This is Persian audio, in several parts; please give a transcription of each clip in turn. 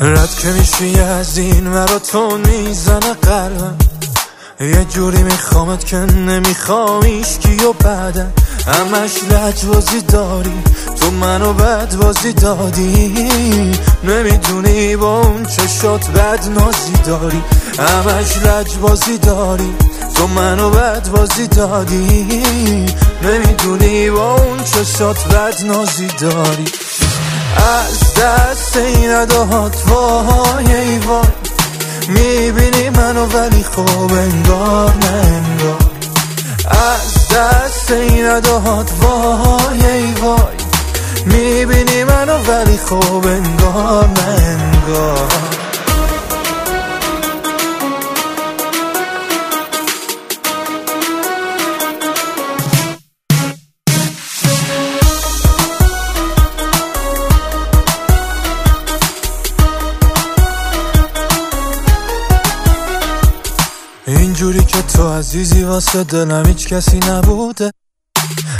که میشی از این ورا تو می‌زنه قلبم. یه جوری میخوامت که نمی‌خوام ایشکی و بعدم. همش لجوازی داری تو منو بد بازی دادی. نمی‌دونی با اون چشات بد نازی داری. همش لجبازی داری تو منو بد بازی دادی. نمی‌دونی با اون چشات بد نازی داری. از دست این ادهات وای ای وای. می‌بینی منو ولی خوب انگار نه انگار. از دست این ادهات وای ای وای. می‌بینی منو ولی خوب انگار نه انگار. اینجوری که تو عزیزی واسه دلم هیچ کسی نبوده.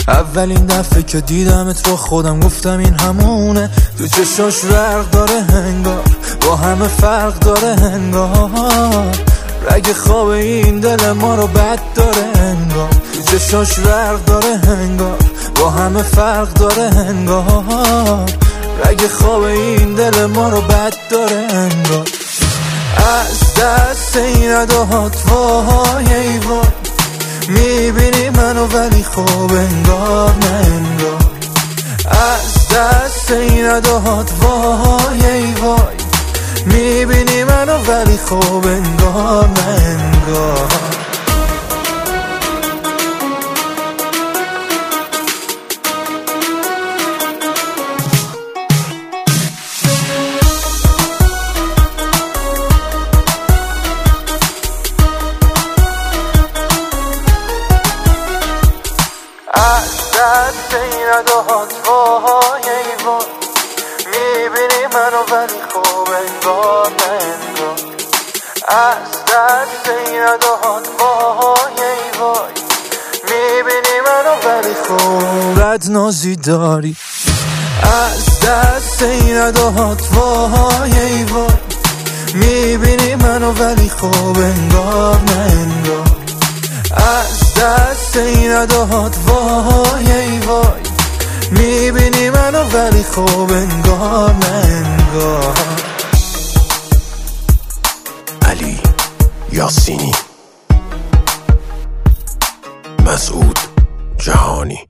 اولین دفعه که دیدمت با خودم گفتم این همونه. تو چشاش رق داره هنگار با همه فرق داره هنگار رگ خواب این دل ما رو بد داره هنگار تو چشاش رق داره هنگار با همه فرق داره هنگار رگ خواب این دل ما رو بد داره هنگار از دست این ادهات وای ای وای. می‌بینی منو ولی خوب انگار نه انگار. از دست این ادهات وای ای وای. می‌بینی منو ولی خوب انگار نه انگار. دست این ادهات وای ای وای می‌بینی منو ولی خوب انگار نه انگار از دست این ادهات وای ای وای می‌بینی منو ولی خوب بد نازی داری. از دست این ادهات وای ای وای می‌بینی منو ولی خوب انگار نه انگار از این ادهات وای ای وای. می‌بینی منو ولی خوب انگار نه انگار. علی یاسینی. مسعود جهانی.